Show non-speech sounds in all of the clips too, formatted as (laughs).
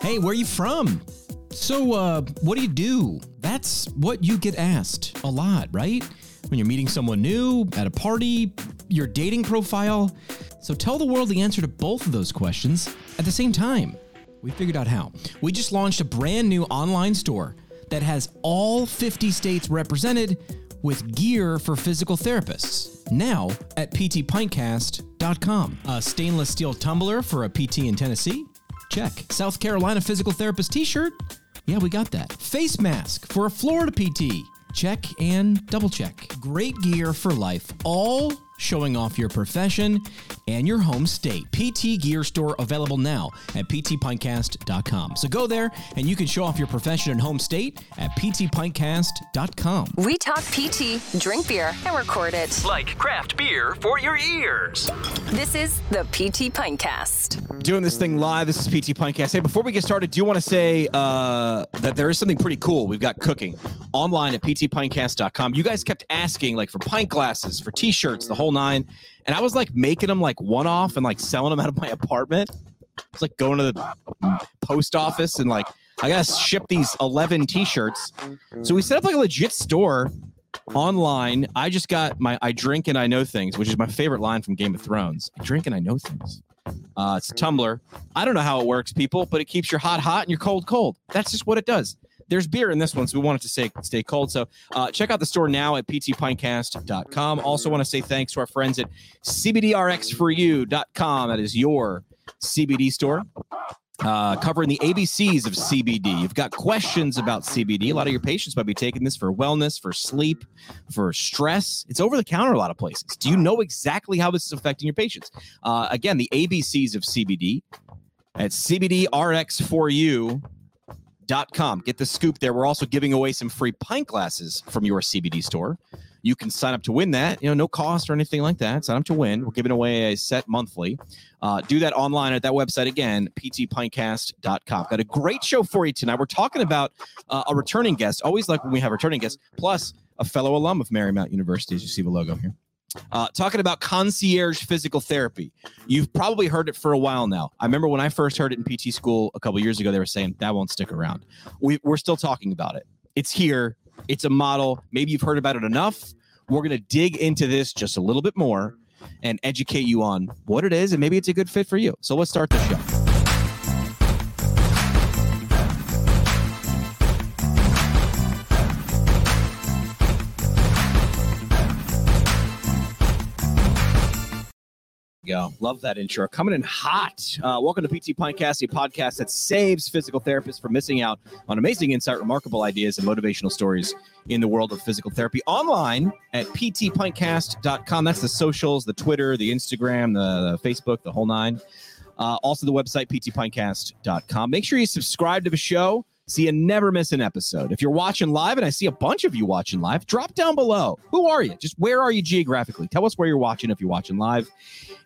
Hey, where are you from? So, uh, what do you do? That's what you get asked a lot, right? When you're meeting someone new, at a party, your dating profile. So, tell the world the answer to both of those questions at the same time. We figured out how. We just launched a brand new online store that has all 50 states represented with gear for physical therapists. Now at ptpintcast.com. A stainless steel tumbler for a PT in Tennessee? Check. South Carolina physical therapist t shirt? Yeah, we got that. Face mask for a Florida PT? Check and double check. Great gear for life, all showing off your profession and your home state. PT Gear Store available now at ptpintcast.com. So go there and you can show off your profession and home state at ptpintcast.com. We talk PT, drink beer, and record it. Like craft beer for your ears. This is the PT Pintcast. Doing this thing live. This is PT Pintcast. Hey, before we get started, do you want to say uh, that there is something pretty cool? We've got cooking online at ptpintcast.com. You guys kept asking like for pint glasses, for t-shirts, the whole nine. And I was like making them like one off and like selling them out of my apartment. It's like going to the post office and like I gotta ship these 11 t-shirts. So we set up like a legit store online. I just got my I drink and I know things, which is my favorite line from Game of Thrones. I drink and I know things. Uh, it's a tumbler. I don't know how it works, people, but it keeps your hot hot and your cold cold. That's just what it does. There's beer in this one, so we want it to stay stay cold. So uh, check out the store now at ptpintcast.com. Also want to say thanks to our friends at cbdrxforyou.com. That is your CBD store. Uh, covering the ABCs of CBD. You've got questions about CBD. A lot of your patients might be taking this for wellness, for sleep, for stress. It's over the counter a lot of places. Do you know exactly how this is affecting your patients? Uh, again, the ABCs of CBD at CBDRX4U.com. Get the scoop there. We're also giving away some free pint glasses from your CBD store. You can sign up to win that. You know, no cost or anything like that. Sign up to win. We're giving away a set monthly. Uh, do that online at that website again, ptpintcast.com. Got a great show for you tonight. We're talking about uh, a returning guest. Always like when we have returning guests, plus a fellow alum of Marymount University, as you see the logo here. Uh, talking about concierge physical therapy. You've probably heard it for a while now. I remember when I first heard it in PT school a couple years ago, they were saying that won't stick around. We, we're still talking about it. It's here. It's a model. Maybe you've heard about it enough. We're going to dig into this just a little bit more and educate you on what it is and maybe it's a good fit for you. So let's start the show. Love that intro. Coming in hot. Uh, welcome to PT Pintcast, a podcast that saves physical therapists from missing out on amazing insight, remarkable ideas, and motivational stories in the world of physical therapy. Online at ptpintcast.com. That's the socials, the Twitter, the Instagram, the, the Facebook, the whole nine. Uh, also, the website, ptpintcast.com. Make sure you subscribe to the show so you never miss an episode. If you're watching live, and I see a bunch of you watching live, drop down below. Who are you? Just where are you geographically? Tell us where you're watching if you're watching live.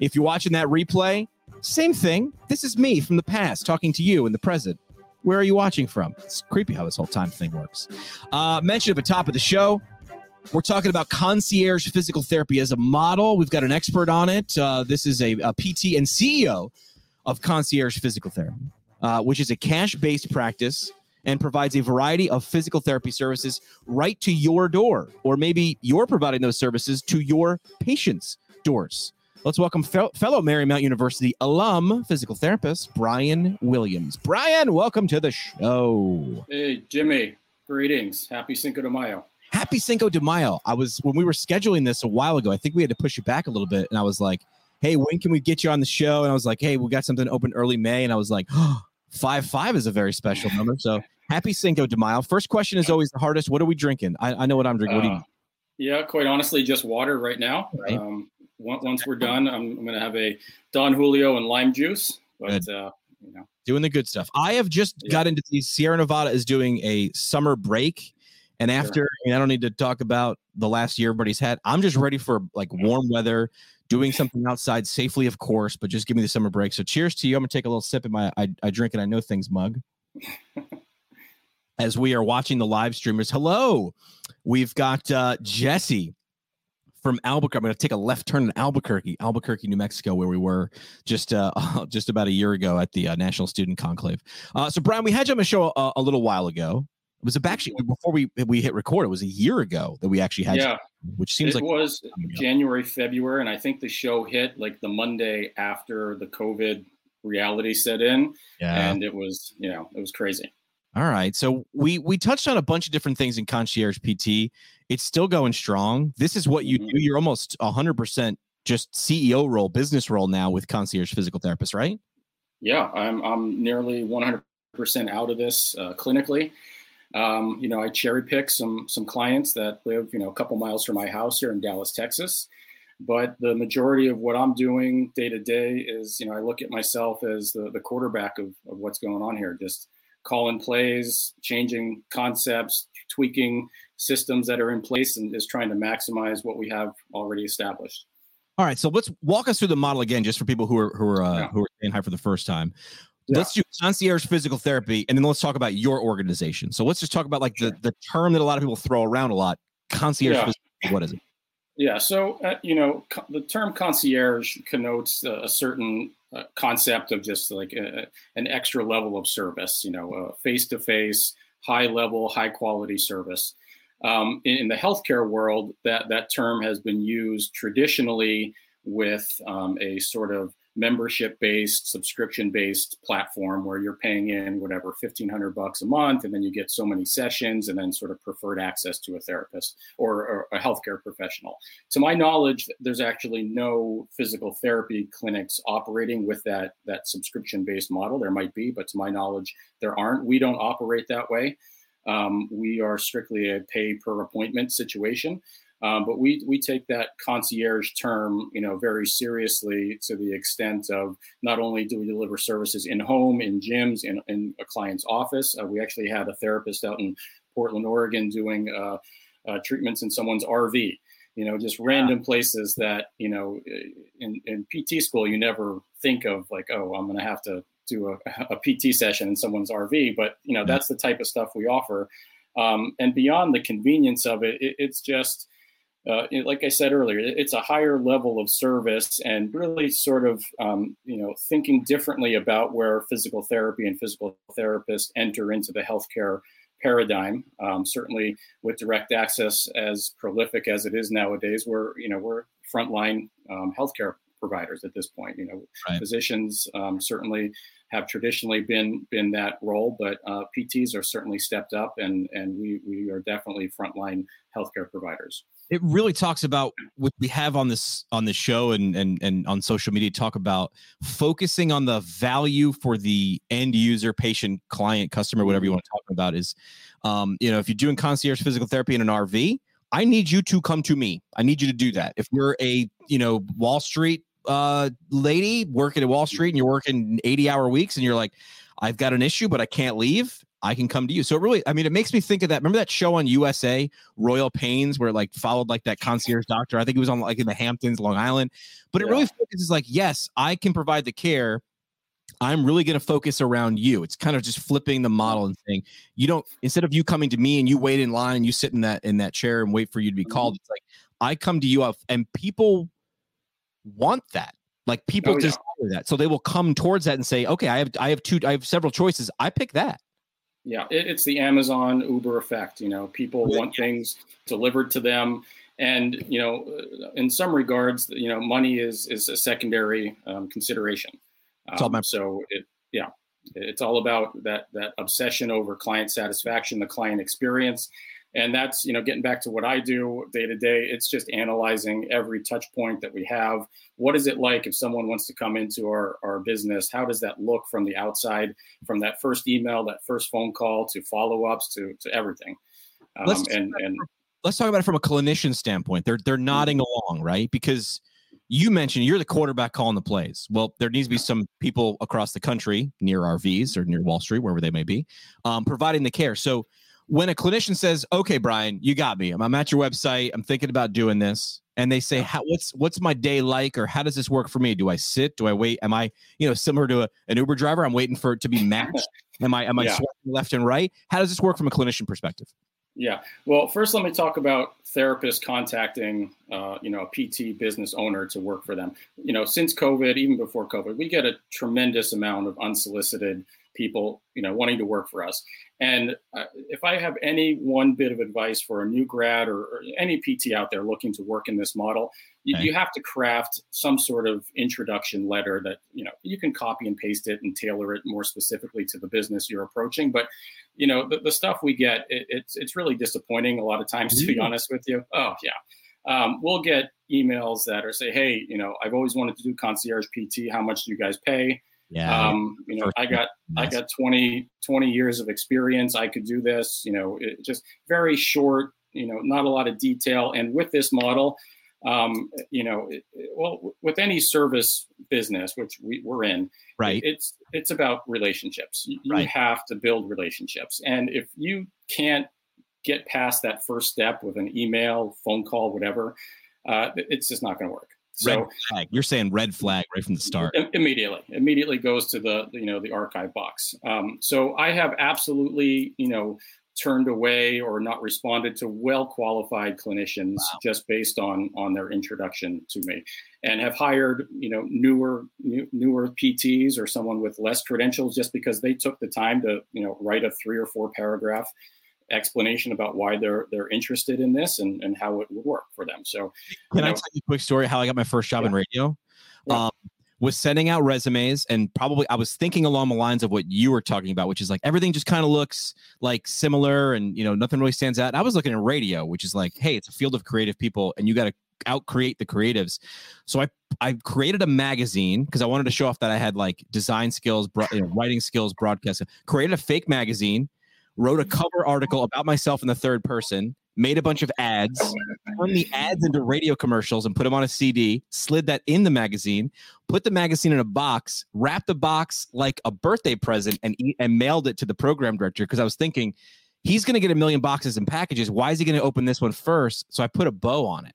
If you're watching that replay, same thing. This is me from the past talking to you in the present. Where are you watching from? It's creepy how this whole time thing works. Uh, mentioned at the top of the show, we're talking about concierge physical therapy as a model. We've got an expert on it. Uh, this is a, a PT and CEO of Concierge Physical Therapy, uh, which is a cash based practice and provides a variety of physical therapy services right to your door. Or maybe you're providing those services to your patients' doors. Let's welcome fel- fellow Marymount University alum physical therapist Bryan Williams. Bryan, welcome to the show. Hey, Jimmy. Greetings. Happy Cinco de Mayo. Happy Cinco de Mayo. I was when we were scheduling this a while ago. I think we had to push it back a little bit, and I was like, "Hey, when can we get you on the show?" And I was like, "Hey, we got something open early May," and I was like, oh, (gasps) five five is a very special number." So happy Cinco de Mayo. First question is always the hardest. What are we drinking? I, I know what I'm drinking. What? Uh, yeah, quite honestly, just water right now. Right. Um, once we're done, I'm, I'm going to have a Don Julio and lime juice. But uh, you know, doing the good stuff. I have just Yeah. got into these. Sierra Nevada is doing a summer break, and after I, mean, I don't need to talk about the last year everybody's had. I'm just ready for like warm weather, doing something outside safely, of course, but just give me the summer break. So cheers to you. I'm gonna take a little sip of my I, I drink and I know things mug. (laughs) As we are watching the live streamers, hello, we've got uh, Jesse from Albuquerque. I'm going to take a left turn in Albuquerque, Albuquerque, New Mexico, where we were just uh, (laughs) just about a year ago at the uh, National Student Conclave. Uh, so, Bryan, we had you on the show a, a little while ago. It was actually before we we hit record. It was a year ago that we actually had. Yeah, you, which seems it like it was January, February, and I think the show hit like the Monday after the COVID reality set in. Yeah, and it was you know it was crazy. All right. So we we touched on a bunch of different things in concierge PT. It's still going strong. This is what you mm-hmm. do. You're almost 100% just CEO role, business role now with concierge physical therapist, right? Yeah, I'm I'm nearly 100% out of this uh, clinically. Um, you know, I cherry pick some some clients that live, you know, a couple miles from my house here in Dallas, Texas. But the majority of what I'm doing day to day is, you know, I look at myself as the, the quarterback of, of what's going on here. Just calling plays, changing concepts, tweaking systems that are in place, and is trying to maximize what we have already established. All right, so let's walk us through the model again, just for people who are who are uh, yeah. who are saying hi for the first time. Yeah. Let's do concierge physical therapy, and then let's talk about your organization. So let's just talk about like sure. the the term that a lot of people throw around a lot. Concierge, yeah. physical, what is it? Yeah, so uh, you know, co- the term concierge connotes uh, a certain uh, concept of just like a, an extra level of service, you know, face to face, high level, high quality service. Um, in, in, the healthcare world, that that term has been used traditionally with um, a sort of membership based subscription based platform where you're paying in whatever 1500 bucks a month and then you get so many sessions and then sort of preferred access to a therapist or, or a healthcare professional. To my knowledge there's actually no physical therapy clinics operating with that that subscription based model. There might be but to my knowledge there aren't. We don't operate that way. Um, we are strictly a pay per appointment situation um, but we we take that concierge term, you know, very seriously to the extent of not only do we deliver services in home, in gyms, in, in a client's office. Uh, we actually had a therapist out in Portland, Oregon, doing uh, uh, treatments in someone's RV. You know, just random places that you know, in, in PT school you never think of like, oh, I'm going to have to do a, (laughs) a, PT session in someone's RV. But you know, that's the type of stuff we offer. Um, and beyond the convenience of it, it it's just uh, like I said earlier, it's a higher level of service and really sort of, um, you know, thinking differently about where physical therapy and physical therapists enter into the healthcare paradigm. Um, certainly, with direct access as prolific as it is nowadays, we're, you know, we're frontline um, healthcare providers at this point. You know, right. physicians um, certainly have traditionally been been that role, but uh, PTs are certainly stepped up, and and we we are definitely frontline healthcare providers it really talks about what we have on this on this show and and and on social media talk about focusing on the value for the end user patient client customer whatever you want to talk about is um you know if you're doing concierge physical therapy in an rv i need you to come to me. I need you to do that. If you're a you know wall street uh lady working at wall street and you're working 80 hour weeks and you're like i've got an issue but i can't leave I can come to you. So it really, I mean, it makes me think of that. Remember that show on USA, Royal Pains, where it like followed like that concierge doctor. I think it was on like in the Hamptons, Long Island. But it yeah. really focuses like, yes, I can provide the care. I'm really going to focus around you. It's kind of just flipping the model and saying, you don't instead of you coming to me and you wait in line, and you sit in that in that chair and wait for you to be called. Mm-hmm. It's like I come to you and people want that. Like people oh, desire that, so they will come towards that and say, "Okay, I have I have two, I have several choices. I pick that." Yeah, it, it's the Amazon Uber effect. You know, people want things delivered to them, and you know, in some regards, you know, money is is a secondary um, consideration. Um, so it, yeah, it's all about that that obsession over client satisfaction, the client experience, and that's you know getting back to what i do day to day it's just analyzing every touch point that we have. What is it like if someone wants to come into our, our business? How does that look from the outside from that first email that first phone call to follow-ups to, to everything? Um, let's and, and let's talk about it from a clinician standpoint. They're they're nodding along right? Because you mentioned you're the quarterback calling the plays. Well, there needs to be some people across the country near RVs or near Wall Street, wherever they may be, um, providing the care. So when a clinician says, "Okay, Bryan, you got me. I'm at your website. I'm thinking about doing this," and they say, how, "What's what's my day like, or how does this work for me? Do I sit? Do I wait? Am I, you know, similar to a, an Uber driver? I'm waiting for it to be (laughs) matched. am I am I yeah. left and right? How does this work from a clinician perspective?" Yeah. Well, first, let me talk about therapists contacting, uh, you know, a PT business owner to work for them. You know, since COVID, even before COVID, we get a tremendous amount of unsolicited people, you know, wanting to work for us. And uh, if I have any one bit of advice for a new grad or, or any PT out there looking to work in this model, you, okay. you, have to craft some sort of introduction letter that you know you can copy and paste it and tailor it more specifically to the business you're approaching. But you know, the, the stuff we get, it, it's it's really disappointing a lot of times, to be honest with you. Oh yeah. Um, we'll get emails that are say, "Hey, you know, I've always wanted to do concierge PT. How much do you guys pay?" Yeah. Um, you know, I got I got 20, 20 years of experience. I could do this. You know, it just very short. You know, not a lot of detail. And with this model, um, you know, it, well, with any service business, which we, we're in, right? It's it's about relationships. You, right. have to build relationships, and if you can't get past that first step with an email, phone call, whatever, uh, it's just not going to work. So red flag. You're saying red flag right from the start. Immediately, immediately goes to the you know the archive box. Um, so I have absolutely you know turned away or not responded to well qualified clinicians wow. just based on on their introduction to me and have hired you know newer new, newer pts or someone with less credentials just because they took the time to you know write a three or four paragraph explanation about why they're they're interested in this and, and how it would work for them. So can know, I tell you a quick story how I got my first job yeah. in radio? Yeah. Um, was sending out resumes and probably I was thinking along the lines of what you were talking about, which is like everything just kind of looks like similar and you know nothing really stands out. And I was looking at radio, which is like, hey, it's a field of creative people and you got to out create the creatives. So I I created a magazine because I wanted to show off that I had like design skills, bro- you know, writing skills, broadcasting. Created a fake magazine wrote a mm-hmm. cover article about myself in the third person, made a bunch of ads, oh, turned the ads into radio commercials and put them on a CD, slid that in the magazine, put the magazine in a box, wrapped the box like a birthday present, and and mailed it to the program director because I was thinking he's going to get a million boxes and packages. Why is he going to open this one first? So I put a bow on it,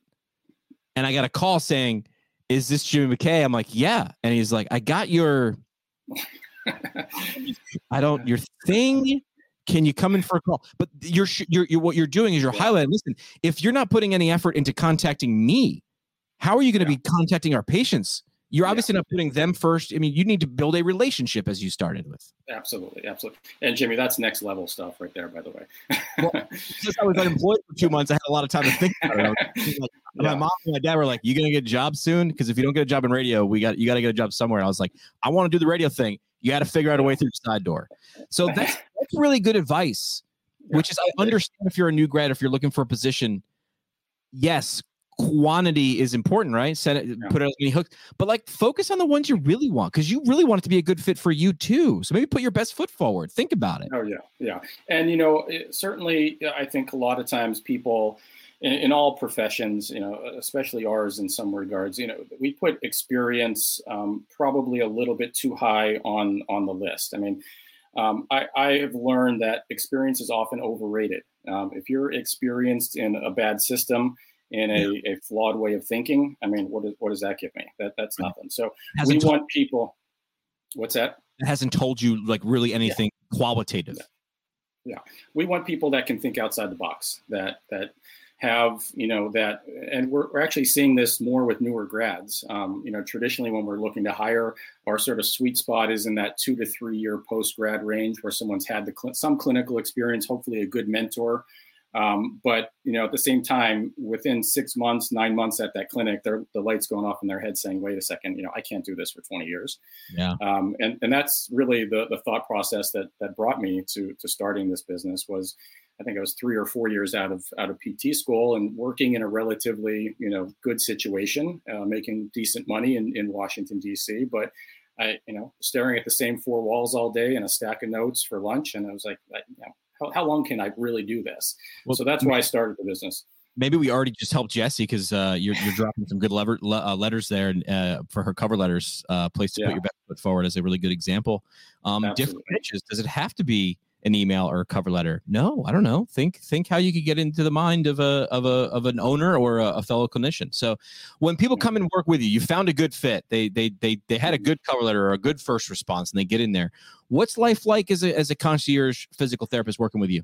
and I got a call saying, "Is this Jimmy McKay?" I'm like, "Yeah," and he's like, "I got your." (laughs) I don't your thing can you come in for a call? But you're, you're, you're what you're doing is you're yeah. highlighting. Listen, if you're not putting any effort into contacting me, how are you going to yeah. be contacting our patients? You're obviously yeah. not putting them first. I mean, you need to build a relationship as you started with. Absolutely, absolutely. And Jimmy, that's next level stuff right there, by the way. well, since I was unemployed for two (laughs) months, I had a lot of time to think about it. (laughs) Like, my mom and my dad were like, "You gonna get a job soon? Because if you don't get a job in radio, we got you got to get a job somewhere." And I was like, "I want to do the radio thing. You got to figure out a way through the side door." So that's that's really good advice. Which is, I understand if you're a new grad, if you're looking for a position, yes, quantity is important, right? Set it, yeah. put out as many hooks, but like focus on the ones you really want because you really want it to be a good fit for you too. So maybe put your best foot forward. Think about it. Oh yeah, yeah, and you know, it, certainly, I think a lot of times people. In, in, all professions, you know, especially ours in some regards, you know, we put experience um, probably a little bit too high on on the list. I mean, um, I, I, have learned that experience is often overrated. Um, if you're experienced in a bad system, in a, yeah. a, flawed way of thinking, I mean, what, is, what does that give me? That that's nothing. So we want people. What's that? It hasn't told you like really anything yeah. qualitative. Yeah. yeah, we want people that can think outside the box. That that have you know that and we're, we're actually seeing this more with newer grads. Um, you know traditionally when we're looking to hire our sort of sweet spot is in that two to three year post grad range where someone's had the cl- some clinical experience hopefully a good mentor. Um, but you know at the same time within six months nine months at that clinic the lights going off in their head saying wait a second you know i can't do this for 20 years. Yeah. Um, and, and that's really the, the thought process that that brought me to to starting this business was I think I was three or four years out of out of PT school and working in a relatively you know good situation, uh, making decent money in, in Washington D.C. But I you know staring at the same four walls all day and a stack of notes for lunch, and I was like, I, you know, how, how long can I really do this? Well, so that's why I started the business. Maybe we already just helped Jesse because uh, you're, you're dropping some good lever, uh, letters there uh, for her cover letters. Uh, place to yeah. put your best foot forward as a really good example. Um, different pitches. Does it have to be an email or a cover letter. No, I don't know. Think think how you could get into the mind of a of a of an owner or a, a, fellow clinician. So when people come and work with you, you found a good fit. They they they they had a good cover letter or a good first response, and they get in there. What's life like as a as a concierge physical therapist working with you?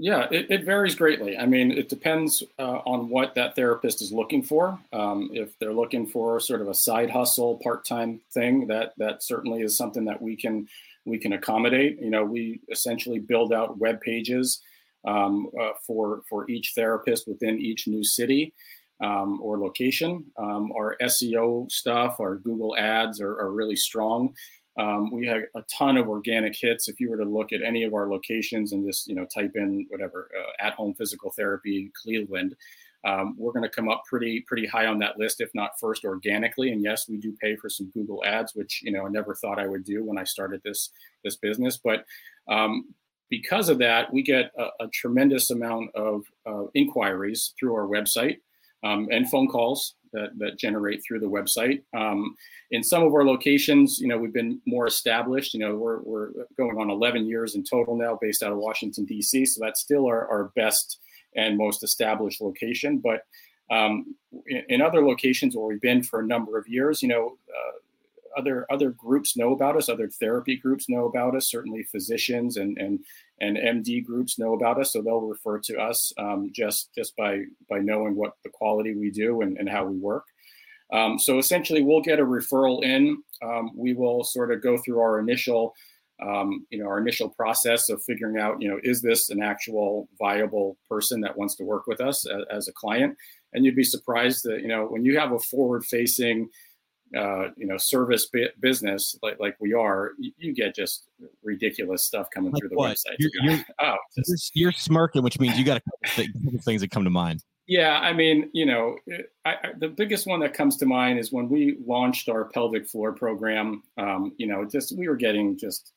Yeah, it, it varies greatly. I mean, it depends uh, on what that therapist is looking for. Um, if they're looking for sort of a side hustle, part-time thing, that that certainly is something that we can we can accommodate. You know, we essentially build out web pages um, uh, for for each therapist within each new city um, or location. Um, our SEO stuff, our Google ads are, are really strong. Um, we have a ton of organic hits. If you were to look at any of our locations and just you know type in whatever uh, at home physical therapy Cleveland, um, we're going to come up pretty pretty high on that list, if not first organically. And yes, we do pay for some Google ads, which you know I never thought I would do when I started this this business. But um, because of that, we get a, a tremendous amount of uh, inquiries through our website um, and phone calls that, that generate through the website. Um, in some of our locations, you know, we've been more established. You know, we're, we're going on 11 years in total now, based out of Washington D.C. So that's still our, our best and most established location. But um, in, in, other locations where we've been for a number of years, you know, uh, other other groups know about us. Other therapy groups know about us. Certainly, physicians and and and MD groups know about us, so they'll refer to us um, just just by by knowing what the quality we do and, and how we work. Um, so essentially, we'll get a referral in. Um, we will sort of go through our initial, um, you know, our initial process of figuring out, you know, is this an actual viable person that wants to work with us as, as a client? And you'd be surprised that you know when you have a forward-facing uh, you know service business like like we are, you, you, get just ridiculous stuff coming like through the what? website. You're, you're, oh, just, you're, smirking, which means you got a couple things that come to mind. Yeah, I mean, you know, I, I, the biggest one that comes to mind is when we launched our pelvic floor program. Um, you know, just we were getting just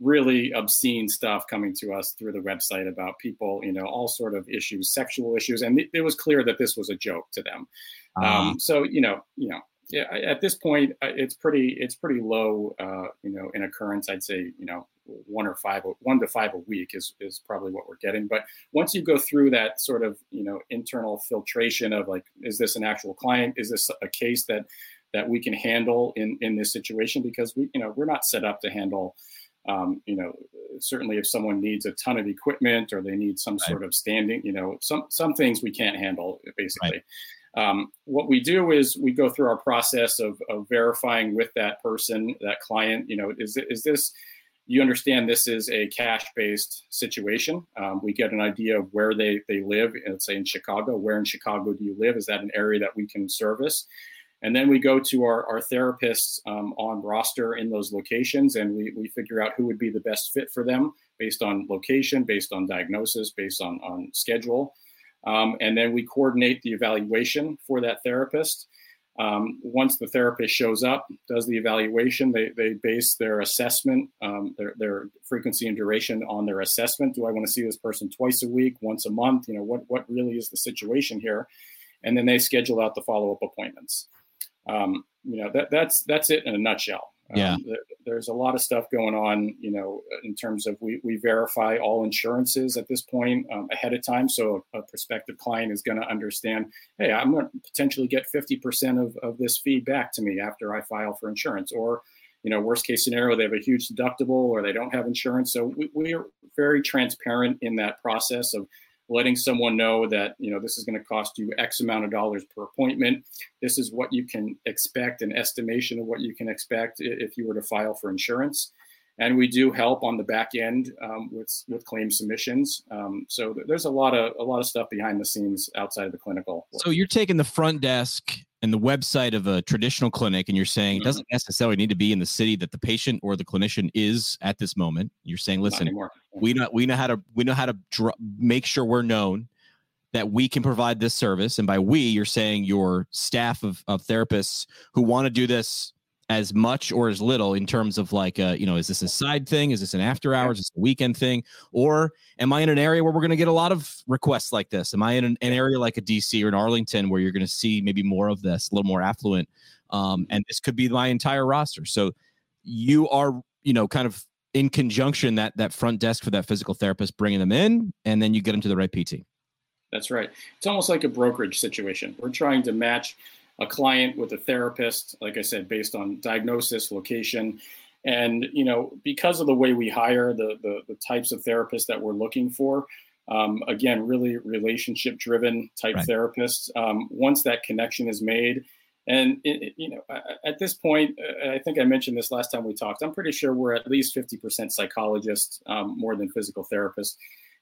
really obscene stuff coming to us through the website about people, you know, all sort of issues, sexual issues, and it, it was clear that this was a joke to them. Uh-huh. Um, so, you know, you know, yeah, at this point, it's pretty it's pretty low, uh, you know, in occurrence. I'd say you know one or five, one to five a week is is probably what we're getting. But once you go through that sort of you know internal filtration of like, is this an actual client? Is this a case that that we can handle in in this situation? Because we you know we're not set up to handle. Um, you know, certainly if someone needs a ton of equipment or they need some right. sort of standing, you know, some some things we can't handle basically. Right. Um, what we do is we go through our process of, of verifying with that person, that client, you know, is, is this, you understand this is a cash based situation. Um, we get an idea of where they, they live, let's say in Chicago. Where in Chicago do you live? Is that an area that we can service? And then we go to our, our therapists um, on roster in those locations and we, we figure out who would be the best fit for them based on location, based on diagnosis, based on, on schedule. Um, and then we coordinate the evaluation for that therapist. Um, once the therapist shows up, does the evaluation, they, they base their assessment, um, their, their frequency and duration on their assessment. Do I want to see this person twice a week, once a month? You know, what, what really is the situation here? And then they schedule out the follow up appointments. Um, you know, that, that's, that's it in a nutshell. Yeah. Um, there's a lot of stuff going on, you know, in terms of we, we verify all insurances at this point um, ahead of time. So a, a prospective client is going to understand, hey, I'm going to potentially get 50% of, of this fee back to me after I file for insurance. Or, you know, worst case scenario, they have a huge deductible or they don't have insurance. So we, we are very transparent in that process of letting someone know that you know this is going to cost you x amount of dollars per appointment. This is what you can expect an estimation of what you can expect if you were to file for insurance. And we do help on the back end um, with with claim submissions. Um, so there's a lot of a lot of stuff behind the scenes outside of the clinical. Work. so you're taking the front desk and the website of a traditional clinic and you're saying mm-hmm. it doesn't necessarily need to be in the city that the patient or the clinician is at this moment. You're saying listen we know we know how to we know how to dr- make sure we're known that we can provide this service and by we you're saying your staff of, of therapists who want to do this as much or as little in terms of like uh, you know is this a side thing? Is this an after hours? Is this a weekend thing? Or am i in an area where we're going to get a lot of requests like this? Am i in an, an area like a dc or an arlington where you're going to see maybe more of this a little more affluent um, and this could be my entire roster? So you are you know kind of in conjunction that that front desk for that physical therapist bringing them in and then you get them to the right pt that's right. It's almost like a brokerage situation. We're trying to match a client with a therapist, like I said, based on diagnosis, location. And, you know, because of the way we hire the, the, the types of therapists that we're looking for, Um, again, really relationship driven type right. therapists. Um, once that connection is made, and it, you know, at this point, uh, I think I mentioned this last time we talked. I'm pretty sure we're at least 50% psychologists, um, more than physical therapists.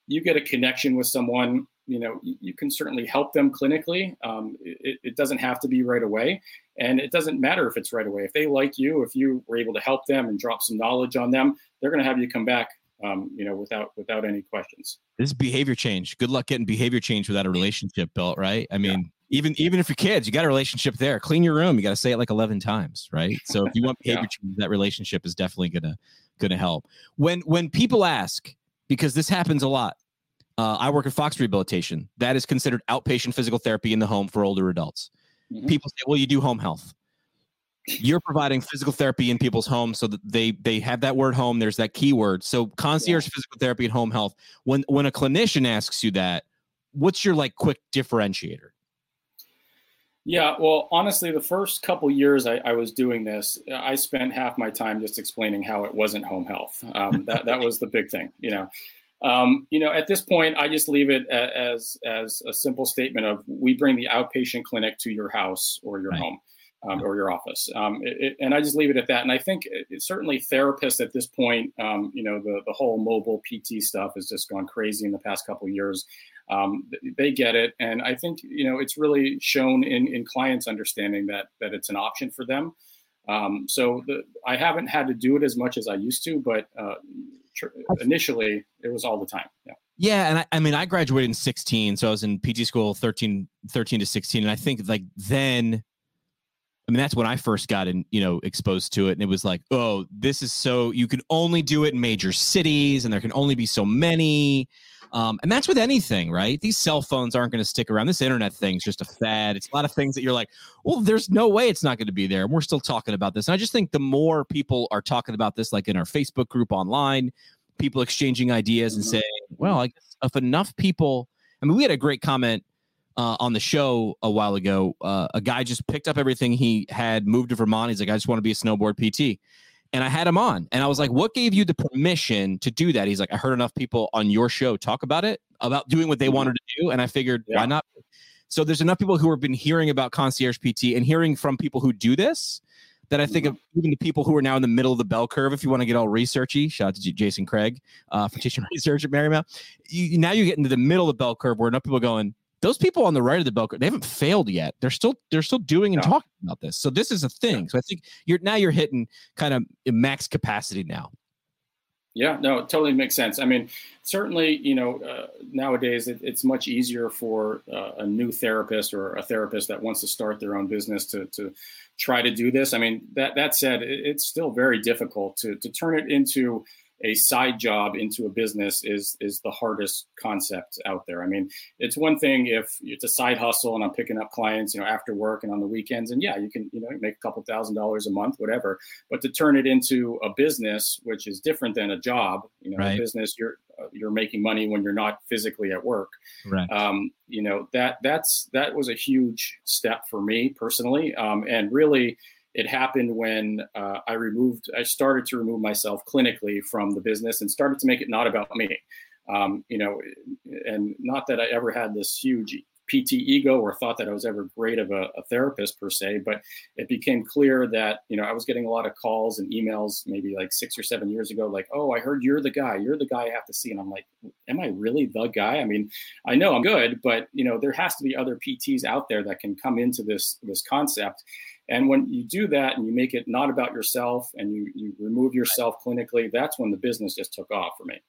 You get a connection with someone, you know, you can certainly help them clinically. Um, it, it, doesn't have to be right away, and it doesn't matter if it's right away. If they like you, if you were able to help them and drop some knowledge on them, they're going to have you come back um, you know, without without any questions. This is behavior change. Good luck getting behavior change without a relationship built, right? I mean, yeah. even even if you're kids, you got a relationship there. Clean your room. You got to say it like eleven times, right? So if you want (laughs) behavior yeah. change, that relationship is definitely gonna gonna help. When when people ask, because this happens a lot. Uh, I work at Fox Rehabilitation. That is considered outpatient physical therapy in the home for older adults. Mm-hmm. People say, "Well, you do home health." you're providing physical therapy in people's homes so that they they have that word home there's that keyword so concierge yeah. physical therapy and home health when when a clinician asks you that what's your like quick differentiator yeah well honestly the first couple years I, I was doing this i spent half my time just explaining how it wasn't home health um, (laughs) that, that was the big thing you know um, you know, at this point, I just leave it as as a simple statement of we bring the outpatient clinic to your house or your right. home um, or your office. Um, it, and I just leave it at that. And I think it, certainly therapists at this point, um, you know, the, the whole mobile PT stuff has just gone crazy in the past couple of years. Um, they get it. And I think, you know, it's really shown in, in clients understanding that, that it's an option for them. Um, so the, I haven't had to do it as much as I used to, but uh, tr- initially it was all the time. Yeah. Yeah, and I, I, mean, I graduated in 16, so I was in PT school 13, 13 to 16, and I think like then I mean, that's when I first got in, you know, exposed to it. And it was like, oh, this is so you can only do it in major cities and there can only be so many. Um, and that's with anything, right? These cell phones aren't going to stick around. This internet thing's just a fad. It's a lot of things that you're like, well, there's no way it's not going to be there. And we're still talking about this. And I just think the more people are talking about this, like in our Facebook group online, people exchanging ideas and mm-hmm. saying, well, I guess if enough people, I mean, we had a great comment uh, on the show a while ago. Uh, a guy just picked up everything he had, moved to Vermont. He's like, I just want to be a snowboard PT. And I had him on, and I was like, "What gave you the permission to do that?" He's like, "I heard enough people on your show talk about it, about doing what they wanted to do, and I figured, yeah. why not?" So there's enough people who have been hearing about concierge PT and hearing from people who do this that I think of even the people who are now in the middle of the bell curve. If you want to get all researchy, shout out to Jason Craig uh, for teaching research at Marymount. You, now you get into the middle of the bell curve where enough people going, those people on the right of the bell curve, they haven't failed yet. They're still they're still doing and no. talking about this. So this is a thing. Yeah. So I think you're now you're hitting kind of max capacity now. Yeah, no, it totally makes sense. I mean, certainly, you know, uh, nowadays it, it's much easier for uh, a new therapist or a therapist that wants to start their own business to to try to do this. I mean, that that said, it, it's still very difficult to to turn it into a side job into a business is is the hardest concept out there. I mean, it's one thing if it's a side hustle and I'm picking up clients, you know, after work and on the weekends, and yeah, you can you know make a couple thousand dollars a month, whatever. But to turn it into a business, which is different than a job, you know, right. business you're uh, you're making money when you're not physically at work. Right. Um, you know that that's that was a huge step for me personally, um, and really it happened when uh, I removed, I started to remove myself clinically from the business and started to make it not about me. Um, you know, and not that I ever had this huge PT ego or thought that I was ever great of a, a, therapist per se, but it became clear that, you know, I was getting a lot of calls and emails maybe like six or seven years ago, like, oh, I heard you're the guy, you're the guy I have to see. And I'm like, am I really the guy? I mean, I know I'm good, but you know, there has to be other PTs out there that can come into this, this concept. And when you do that and you make it not about yourself and you, you remove yourself clinically, that's when the business just took off for me.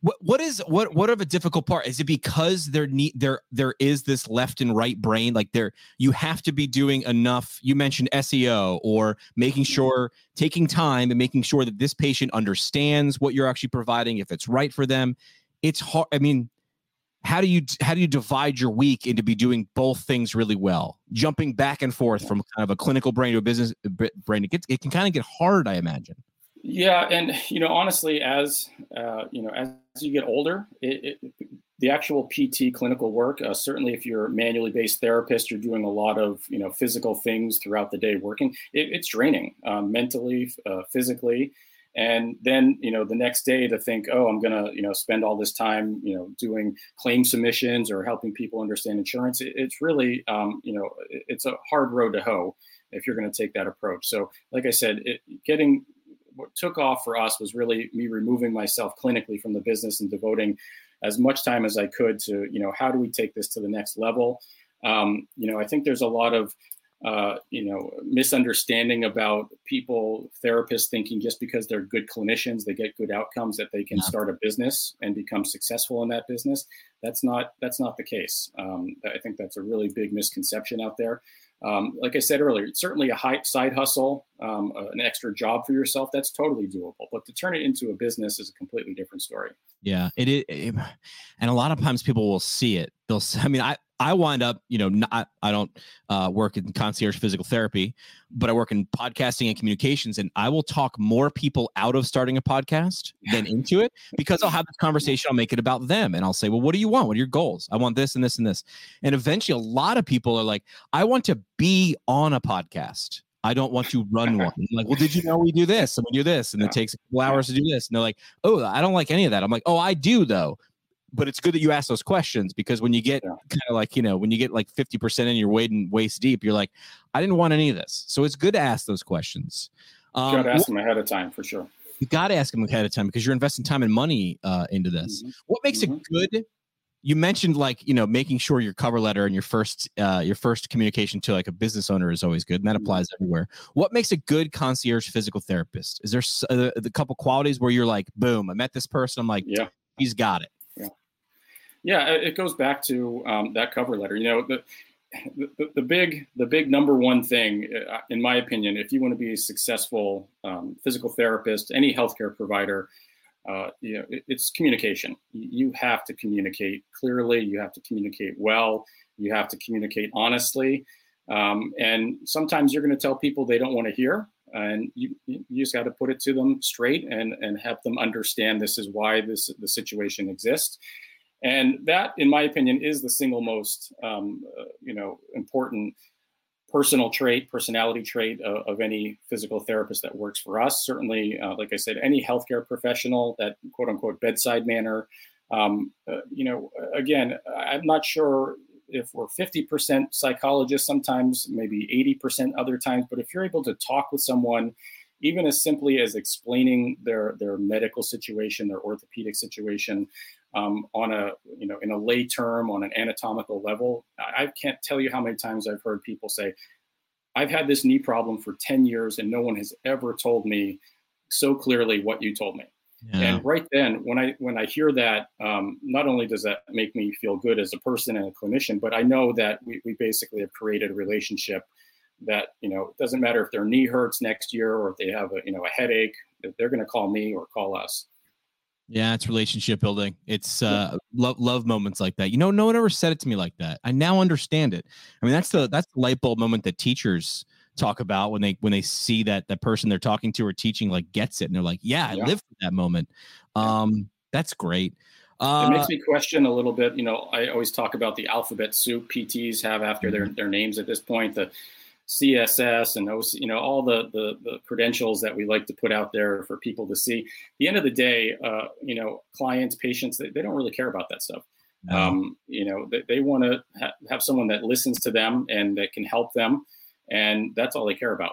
What what is what what of a difficult part? Is it because there need there there is this left and right brain? Like there you have to be doing enough. You mentioned SEO or making mm-hmm. sure taking time and making sure that this patient understands what you're actually providing, if it's right for them. It's hard. I mean, how do you how do you divide your week into be doing both things really well? Jumping back and forth from kind of a clinical brain to a business brain it, gets, it can kind of get hard i imagine. Yeah and you know honestly as uh, you know as you get older it, it, the actual pt clinical work uh, certainly if you're a manually based therapist you're doing a lot of you know physical things throughout the day working it's draining um, mentally uh, physically and then you know the next day to think oh i'm going to you know spend all this time you know doing claim submissions or helping people understand insurance it, it's really um, you know it's a hard road to hoe if you're going to take that approach. So like i said it, getting what took off for us was really me removing myself clinically from the business and devoting as much time as i could to you know how do we take this to the next level? Um, you know i think there's a lot of uh, you know, misunderstanding about people, therapists thinking just because they're good clinicians, they get good outcomes that they can yeah. start a business and become successful in that business. That's not that's not the case. Um, I think that's a really big misconception out there. Um, like I said earlier, it's certainly a high side hustle, um, uh, an extra job for yourself. That's totally doable. But to turn it into a business is a completely different story. Yeah, it is, and a lot of times people will see it. They'll. I mean, I I wind up, you know, not I don't uh, work in concierge physical therapy, but I work in podcasting and communications, and I will talk more people out of starting a podcast than into it because I'll have this (laughs) conversation. I'll make it about them, and I'll say, "Well, what do you want? What are your goals? I want this and this and this." And eventually, a lot of people are like, "I want to be on a podcast." I don't want to run one. I'm like, well, did you know we do this and we do this, and yeah. it takes a couple hours to do this? And they're like, oh, I don't like any of that. I'm like, oh, I do though but it's good that you ask those questions because when you get yeah. kind of like you know when you get like 50% in your wading waist deep you're like i didn't want any of this so it's good to ask those questions um, you gotta ask them ahead of time for sure you gotta ask them ahead of time because you're investing time and money uh, into this mm-hmm. what makes mm-hmm. it good you mentioned like you know making sure your cover letter and your first uh, your first communication to like a business owner is always good and that mm-hmm. applies everywhere what makes a good concierge physical therapist is there a, a couple qualities where you're like boom i met this person i'm like yeah he's got it yeah, it goes back to um, that cover letter. You know, the, the, the big the big number one thing, uh, in my opinion, if you want to be a successful um, physical therapist, any healthcare provider, uh, you know, it, it's communication. You have to communicate clearly. You have to communicate well. You have to communicate honestly. Um, and sometimes you're going to tell people they don't want to hear, and you, you just got to put it to them straight and and help them understand this is why this the situation exists and that, in my opinion, is the single most, um, uh, you know, important personal trait, personality trait of, of, any physical therapist that works for us. Certainly, uh, like I said, any healthcare professional, that quote unquote bedside manner. Um, uh, you know, again, I'm not sure if we're 50% psychologists, sometimes maybe 80% other times, but if you're able to talk with someone, even as simply as explaining their their medical situation, their orthopedic situation, um, on a you know in a lay term on an anatomical level. I, I can't tell you how many times i've heard people say i've had this knee problem for 10 years and no one has ever told me so clearly what you told me. Yeah. and right then when i when i hear that um, not only does that make me feel good as a person and a clinician but i know that we, we basically have created a relationship that you know it doesn't matter if their knee hurts next year or if they have a you know a headache they're going to call me or call us yeah, it's relationship building. It's uh love love moments like that. You know, no one ever said it to me like that. I now understand it. I mean, that's the that's the light bulb moment that teachers talk about when they when they see that the person they're talking to or teaching like gets it and they're like, yeah, I yeah. lived that moment. Um, that's great. Uh, it makes me question a little bit. You know, I always talk about the alphabet soup PTs have after their mm-hmm. their names at this point. The CSS and OC, you know, all the, the, the credentials that we like to put out there for people to see. At the end of the day, uh, you know, clients, patients, they, they don't really care about that stuff. No. Um, you know, they, they want to ha- have someone that listens to them and that can help them, and that's all they care about.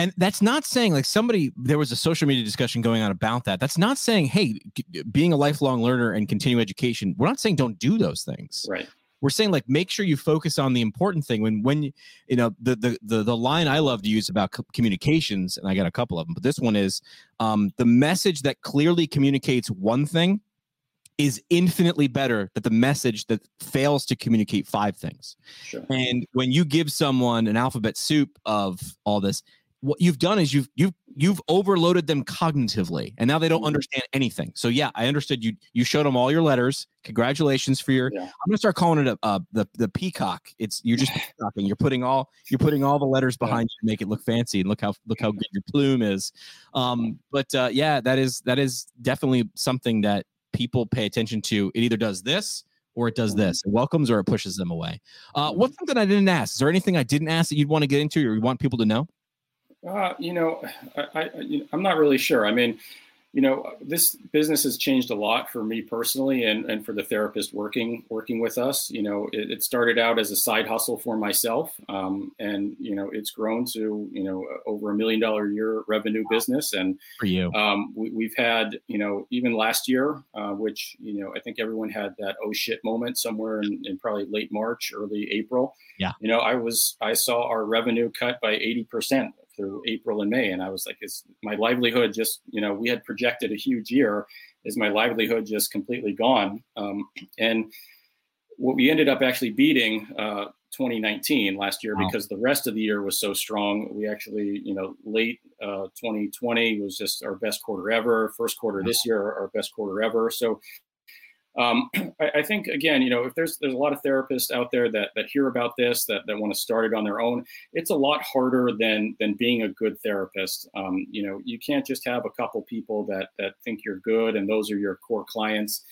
And that's not saying like somebody there was a social media discussion going on about that. That's not saying hey, being a lifelong learner and continue education. We're not saying don't do those things. Right we're saying like make sure you focus on the important thing when when you know the the the, the line i love to use about communications and i got a couple of them but this one is um, the message that clearly communicates one thing is infinitely better than the message that fails to communicate five things sure. and when you give someone an alphabet soup of all this what you've done is you've you've you've overloaded them cognitively and now they don't mm-hmm. understand anything. So yeah i understood you you showed them all your letters. Congratulations for your yeah. i'm gonna start calling it a, uh, the the peacock. It's you're just (laughs) peacocking you're putting all you're putting all the letters behind yeah. you to make it look fancy and look how look how good your plume is. Um but uh yeah that is that is definitely something that people pay attention to. It either does this or it does mm-hmm. this. It welcomes or it pushes them away. Uh what's something i didn't ask is there anything i didn't ask that you'd want to get into or you want people to know Uh, you know, (sighs) I, I, I'm not really sure. I mean, you know, this business has changed a lot for me personally, and, and for the therapist working working with us. You know, it, it started out as a side hustle for myself, um, and you know, it's grown to you know over a million dollar a year revenue business. And for you, um, we, have had you know even last year, uh, which you know I think everyone had that oh shit moment somewhere in, in probably late March, early April. Yeah, you know, I was I saw our revenue cut by eighty percent through April and May. And I was like, is my livelihood just, you know, we had projected a huge year. Is my livelihood just completely gone? Um, and what we ended up actually beating uh, 2019 last year wow. because the rest of the year was so strong. We actually, you know, late uh, 2020 was just our best quarter ever. First quarter this year, our best quarter ever. So um, (clears throat) I, I, think again, you know, if there's there's a lot of therapists out there that that hear about this that that want to start it on their own, it's a lot harder than than being a good therapist. Um, you know, you can't just have a couple people that that think you're good and those are your core clients.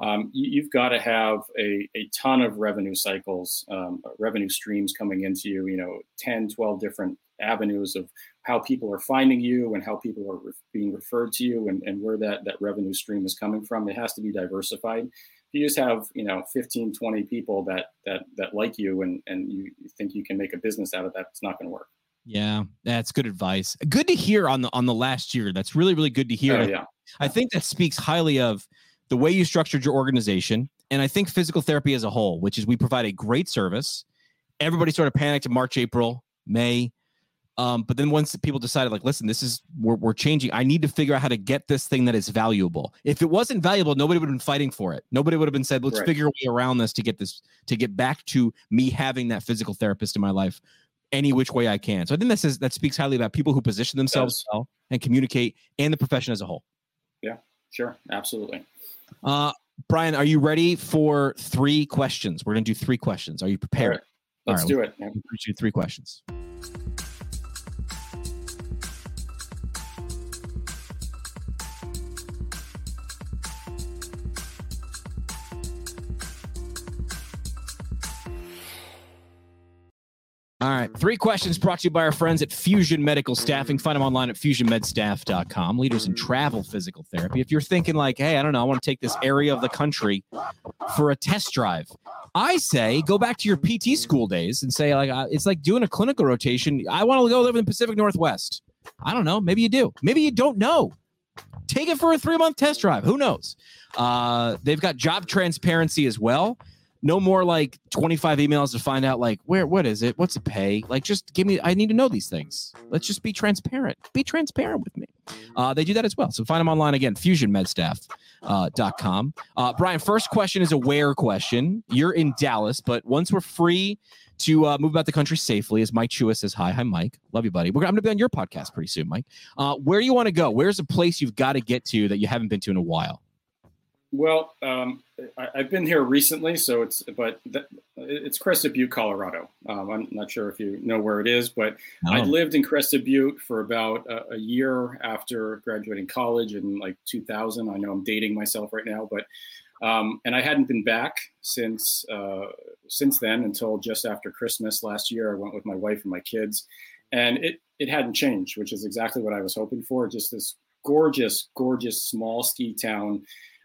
Um, you, have got to have a, a ton of revenue cycles, um, revenue streams coming into you, you know, 10, 12 different avenues of how people are finding you and how people are re- being referred to you and, and where that, that revenue stream is coming from. It has to be diversified. If you just have, you know, 15, 20 people that, that, that like you and, and you think you can make a business out of that, it's not going to work. Yeah, that's good advice. Good to hear on the on the last year. That's really really good to hear. Oh, yeah. I think that speaks highly of the way you structured your organization, and I think physical therapy as a whole, which is we provide a great service. Everybody sort of panicked in March, April, May. Um, but then once people decided, like, listen, this is we're, we're changing. I need to figure out how to get this thing that is valuable. If it wasn't valuable, nobody would have been fighting for it. Nobody would have been said, let's right. figure a way around this to get this to get back to me having that physical therapist in my life any which way I can. So I think that says that speaks highly about people who position themselves well and communicate and the profession as a whole. Yeah, sure, absolutely. Uh, Bryan, are you ready for three questions? We're going to do three questions. Are you prepared? Right. Let's do it. Yeah. Three questions. All right. Three questions brought to you by our friends at Fusion Medical Staffing. Find them online at fusionmedstaff.com. Leaders in travel physical therapy. If you're thinking, like, hey, I don't know, I want to take this area of the country for a test drive, I say go back to your PT school days and say, like, uh, it's like doing a clinical rotation. I want to go live in the Pacific Northwest. I don't know. Maybe you do. Maybe you don't know. Take it for a three month test drive. Who knows? Uh, they've got job transparency as well no more like 25 emails to find out like where what is it what's the pay like just give me i need to know these things let's just be transparent be transparent with me uh, they do that as well so find them online again fusionmedstaff.com uh, uh, bryan first question is a where question you're in dallas but once we're free to uh, move about the country safely, as Mike Chua says, hi, hi, Mike. Love you, buddy. We're, I'm going to be on your podcast pretty soon, Mike. Uh, where do you want to go? Where's a place you've got to get to that you haven't been to in a while? Well, um, I, have been here recently, so it's but it's Crested Butte, Colorado. Um, I'm not sure if you know where it is, but no. I lived in Crested Butte for about a, a, year after graduating college in like 2000. I know I'm dating myself right now, but um, and I hadn't been back since uh, since then until just after Christmas last year. I went with my wife and my kids, and it it hadn't changed, which is exactly what I was hoping for. Just this gorgeous, gorgeous small ski town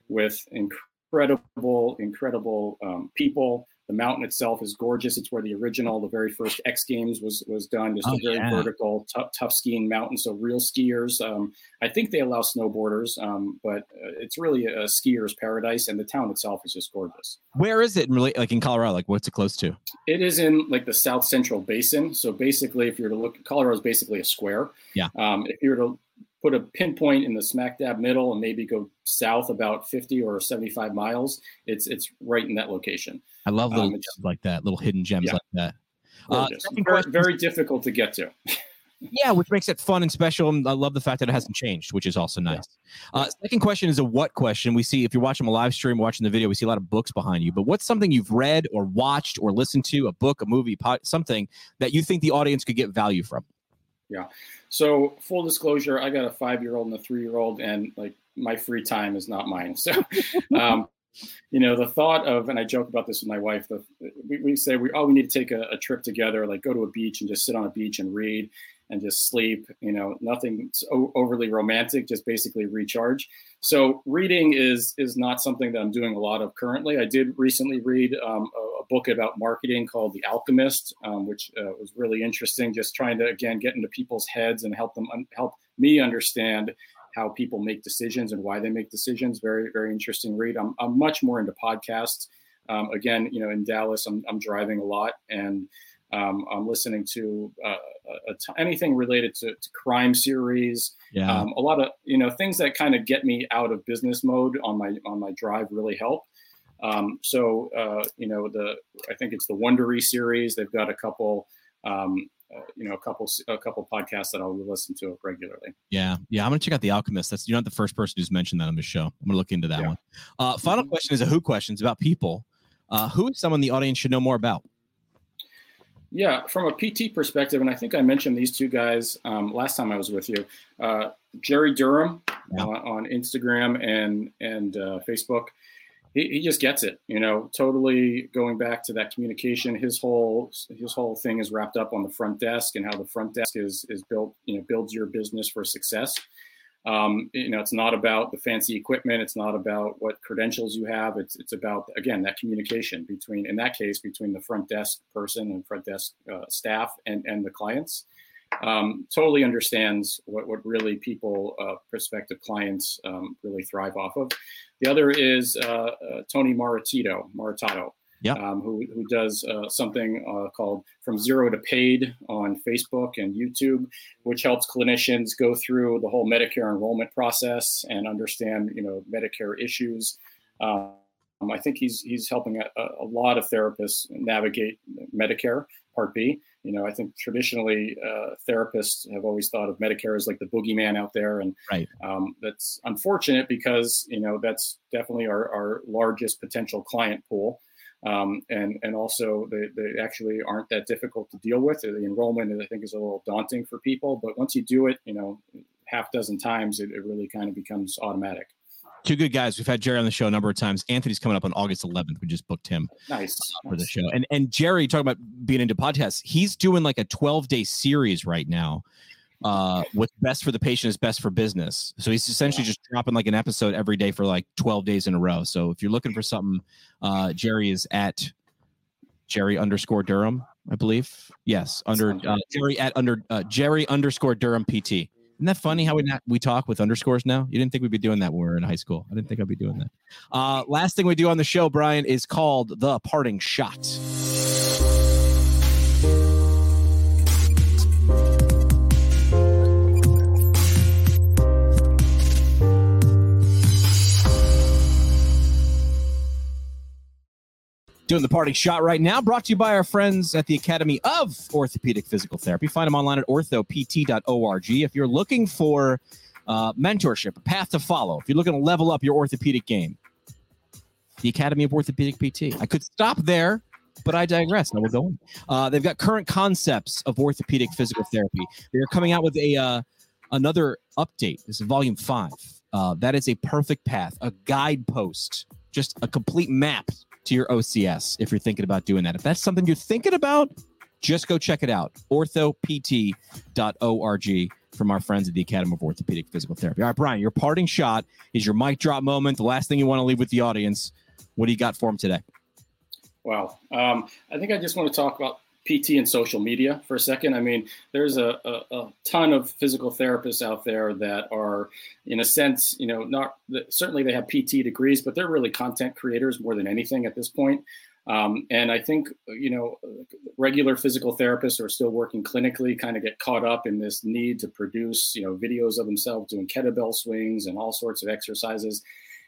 with incredible, incredible um, people. The mountain itself is gorgeous. It's where the original, the very first X Games was was done. Just oh, a very yeah. vertical, tough, tough skiing mountain. So real skiers. Um, I think they allow snowboarders, um, but uh, it's really a skier's paradise. And the town itself is just gorgeous. Where is it? Really, like in Colorado? Like what's it close to? It is in like the South Central Basin. So basically, if you were to look, Colorado is basically a square. Yeah. Um, if you were to put a pinpoint in the smack dab middle and maybe go south about 50 or 75 miles, it's it's right in that location. I love little um, like that, little hidden gems yeah. like that. Uh, very, very difficult to get to. (laughs) yeah, which makes it fun and special. And I love the fact that it hasn't changed, which is also nice. Yeah. Uh, second question is a what question. We see if you're watching a live stream, watching the video, we see a lot of books behind you. But what's something you've read or watched or listened to, a book, a movie, something that you think the audience could get value from? Yeah. So full disclosure, I got a five year old and a three year old, and like my free time is not mine. So, (laughs) um, you know, the thought of, and I joke about this with my wife, the, we, we say we, oh, we need to take a, a, trip together, like go to a beach and just sit on a beach and read. And just sleep. You know, nothing overly romantic, just basically recharge. So reading is is not something that I'm doing a lot of currently. I did recently read um, a, a, book about marketing called The Alchemist, um, which uh, was really interesting. Just trying to again get into people's heads and help them un- help me understand how people make decisions and why they make decisions. Very very interesting read. I'm I'm much more into podcasts. Um, again, you know, in Dallas, I'm I'm driving a lot and um, I'm listening to uh, anything related to, to, crime series. Yeah. Um, a lot of you know things that kind of get me out of business mode on my on my drive really help. Um, so uh, you know the I think it's the Wondery series. They've got a couple. Um, uh, you know, a couple a couple podcasts that I'll listen to regularly. Yeah, yeah, I'm gonna check out the Alchemist. That's you're not the first person who's mentioned that on the show. I'm gonna look into that yeah. one. Uh, final mm-hmm. question is a who question. It's about people. Uh, who is someone the audience should know more about? Yeah, from a PT perspective, and I think I mentioned these two guys um, last time I was with you. Uh, Jerry Durham yeah. uh, on Instagram and and uh, Facebook. He, he just gets it, you know. Totally going back to that communication. His whole his whole thing is wrapped up on the front desk and how the front desk is is built. You know, builds your business for success. Um, you know, it's not about the fancy equipment. It's not about what credentials you have. It's it's about again that communication between, in that case, between the front desk person and front desk uh, staff and and the clients. Um, totally understands what what really people, uh, prospective clients, um, really thrive off of. The other is uh, uh Tony Maritito, Maritato yep. um, who, who does uh, something uh, called From Zero to Paid on Facebook and YouTube, which helps clinicians go through the whole Medicare enrollment process and understand, you know, Medicare issues. Um, I think he's he's helping a, a, lot of therapists navigate Medicare Part B. You know, I think traditionally uh, therapists have always thought of Medicare as like the boogeyman out there, and right. um, that's unfortunate because you know that's definitely our, our largest potential client pool. Um, and and also they, they actually aren't that difficult to deal with. The enrollment, I think, is a little daunting for people, but once you do it, you know, half dozen times, it, it really kind of becomes automatic. Two good guys. We've had Jerry on the show a number of times. Anthony's coming up on August 11th. We just booked him. Nice for the show. And and Jerry talking about being into podcasts. He's doing like a 12 day series right now uh, what's best for the patient is best for business. So he's essentially just dropping like an episode every day for like 12 days in a row. So if you're looking for something, uh, Jerry is at Jerry underscore Durham, I believe. Yes, under uh, Jerry at under uh, Jerry underscore Durham PT. Isn't that funny how we not, we talk with underscores now? You didn't think we'd be doing that when we were in high school. I didn't think I'd be doing that. Uh, last thing we do on the show, Bryan, is called the parting shot. Doing the parting shot right now, brought to you by our friends at the Academy of Orthopedic Physical Therapy. Find them online at orthopt.org. If you're looking for uh, mentorship, a path to follow, if you're looking to level up your orthopedic game, the Academy of Orthopedic PT. I could stop there, but I digress. I will go on. Uh, they've got current concepts of orthopedic physical therapy. They are coming out with a uh, another update. This is volume five. Uh, that is a perfect path, a guidepost, just a complete map to your OCS if you're thinking about doing that. If that's something you're thinking about, just go check it out. orthopt.org from our friends at the Academy of Orthopedic Physical Therapy. All right, Bryan, your parting shot is your mic drop moment, the last thing you want to leave with the audience. What do you got for them today? Well, um, I think I just want to talk about PT and social media for a second. I mean, there's a, a, a, ton of physical therapists out there that are, in a sense, you know, not certainly they have PT degrees, but they're really content creators more than anything at this point. Um, and I think, you know, regular physical therapists are still working clinically kind of get caught up in this need to produce, you know, videos of themselves doing kettlebell swings and all sorts of exercises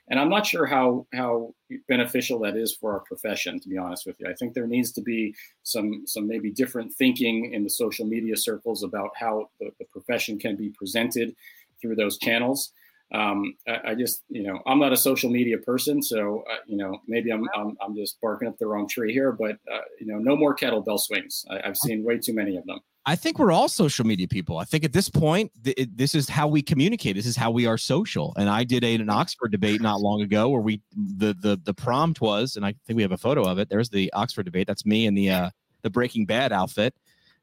and I'm not sure how how beneficial that is for our profession. To be honest with you, I think there needs to be some some maybe different thinking in the social media circles about how the, the profession can be presented through those channels. Um, I, I, just you know I'm not a social media person, so uh, you know maybe I'm, I'm, I'm just barking up the wrong tree here. But uh, you know, no more kettlebell swings. I, I've seen way too many of them. I think we're all social media people. I think at this point, th- it, this is how we communicate. This is how we are social. And I did a, an Oxford debate not long ago where we the the the prompt was, and I think we have a photo of it. There's the Oxford debate. That's me in the uh, the Breaking Bad outfit.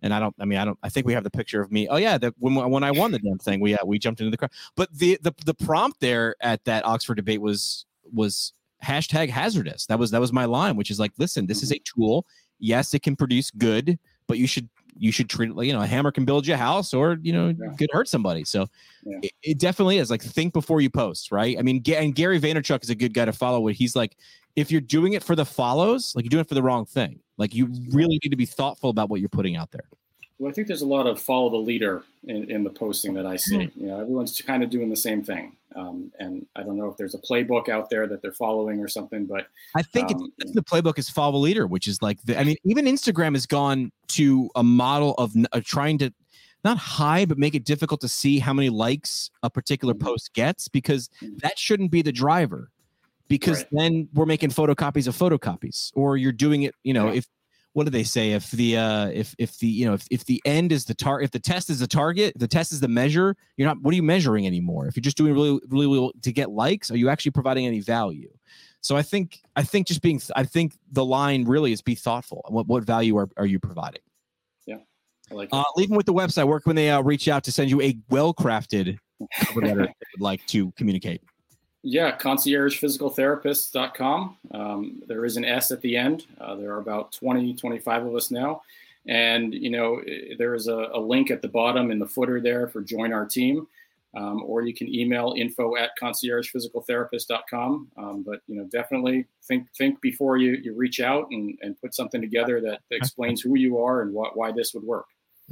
And I don't. I mean, I don't. I think we have the picture of me. Oh yeah, when when I won the damn thing, we uh, we jumped into the crowd. But the the the prompt there at that Oxford debate was was hashtag hazardous. That was that was my line, which is like, listen, this is a tool. Yes, it can produce good, but you should you should treat it like you know a hammer can build you a house or you know Yeah. could hurt somebody. So Yeah. it, it definitely is like think before you post, right? I mean, and Gary Vaynerchuk is a good guy to follow. what he's like, if you're doing it for the follows, like you're doing it for the wrong thing. Like you really need to be thoughtful about what you're putting out there. Well, I think there's a lot of follow the leader in, in the posting that I see. You know, everyone's kind of doing the same thing. Um, and I don't know if there's a playbook out there that they're following or something, but I think Um, it's, the playbook is follow the leader, which is like the, I mean, even Instagram has gone to a model of, of trying to not hide, but make it difficult to see how many likes a particular Mhm. post gets because Mhm. that shouldn't be the driver. Because Right. then we're making photocopies of photocopies, or you're doing it. You know, Yeah. if what do they say? If the uh, if if the you know if, if the end is the tar, if the test is the target, the test is the measure. You're not. What are you measuring anymore? If you're just doing really really well to get likes, are you actually providing any value? So I think I think just being I think the line really is be thoughtful. What what value are, are you providing? Yeah I like. Uh, leaving with the website, work when they uh, reach out to send you a well crafted letter (laughs) they would like to communicate? Yeah, conciergephysicaltherapist.com. Um, there is an S at the end. Uh, there are about 20, 25 of us now. And, you know, there is a, a link at the bottom in the footer there for join our team. Um, or you can email info at conciergephysicaltherapist.com. Um, but, you know, definitely think think before you, you reach out and, and put something together that explains who you are and what, why this would work.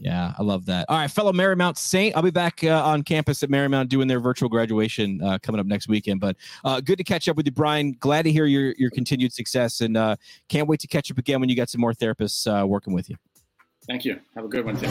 Yeah, I love that. All right, fellow Marymount Saint, I'll be back uh, on campus at Marymount doing their virtual graduation uh, coming up next weekend. But uh, good to catch up with you, Bryan. Glad to hear your your continued success, and uh, can't wait to catch up again when you got some more therapists uh, working with you. Thank you. Have a good one, Tim.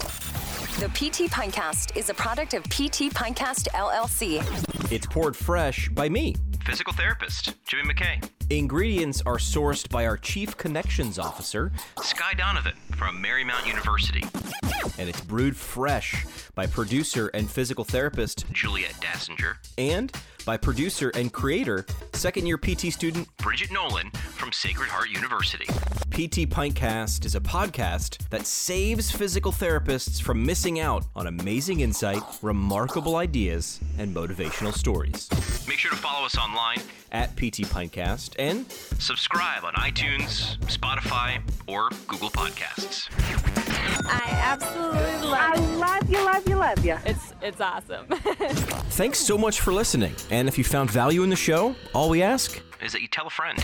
The PT Pintcast is a product of PT Pintcast LLC. It's poured fresh by me. Physical therapist Jimmy McKay, Ingredients are sourced by our Chief Connections Officer, Skye Donovan from Marymount University, and it's brewed fresh by producer and physical therapist, Juliet Dassinger, and by producer and creator, second year PT student Bridget Nolan from Sacred Heart University. PT Pintcast is a podcast that saves physical therapists from missing out on amazing insight, remarkable ideas, and motivational stories. Make sure to follow us online, At PT Pintcast and subscribe on iTunes, Spotify, or Google Podcasts. I absolutely love I love you, love you, love you. It's it's awesome. (laughs) thanks so much for listening. And if you found value in the show, all we ask Is that you tell a friend.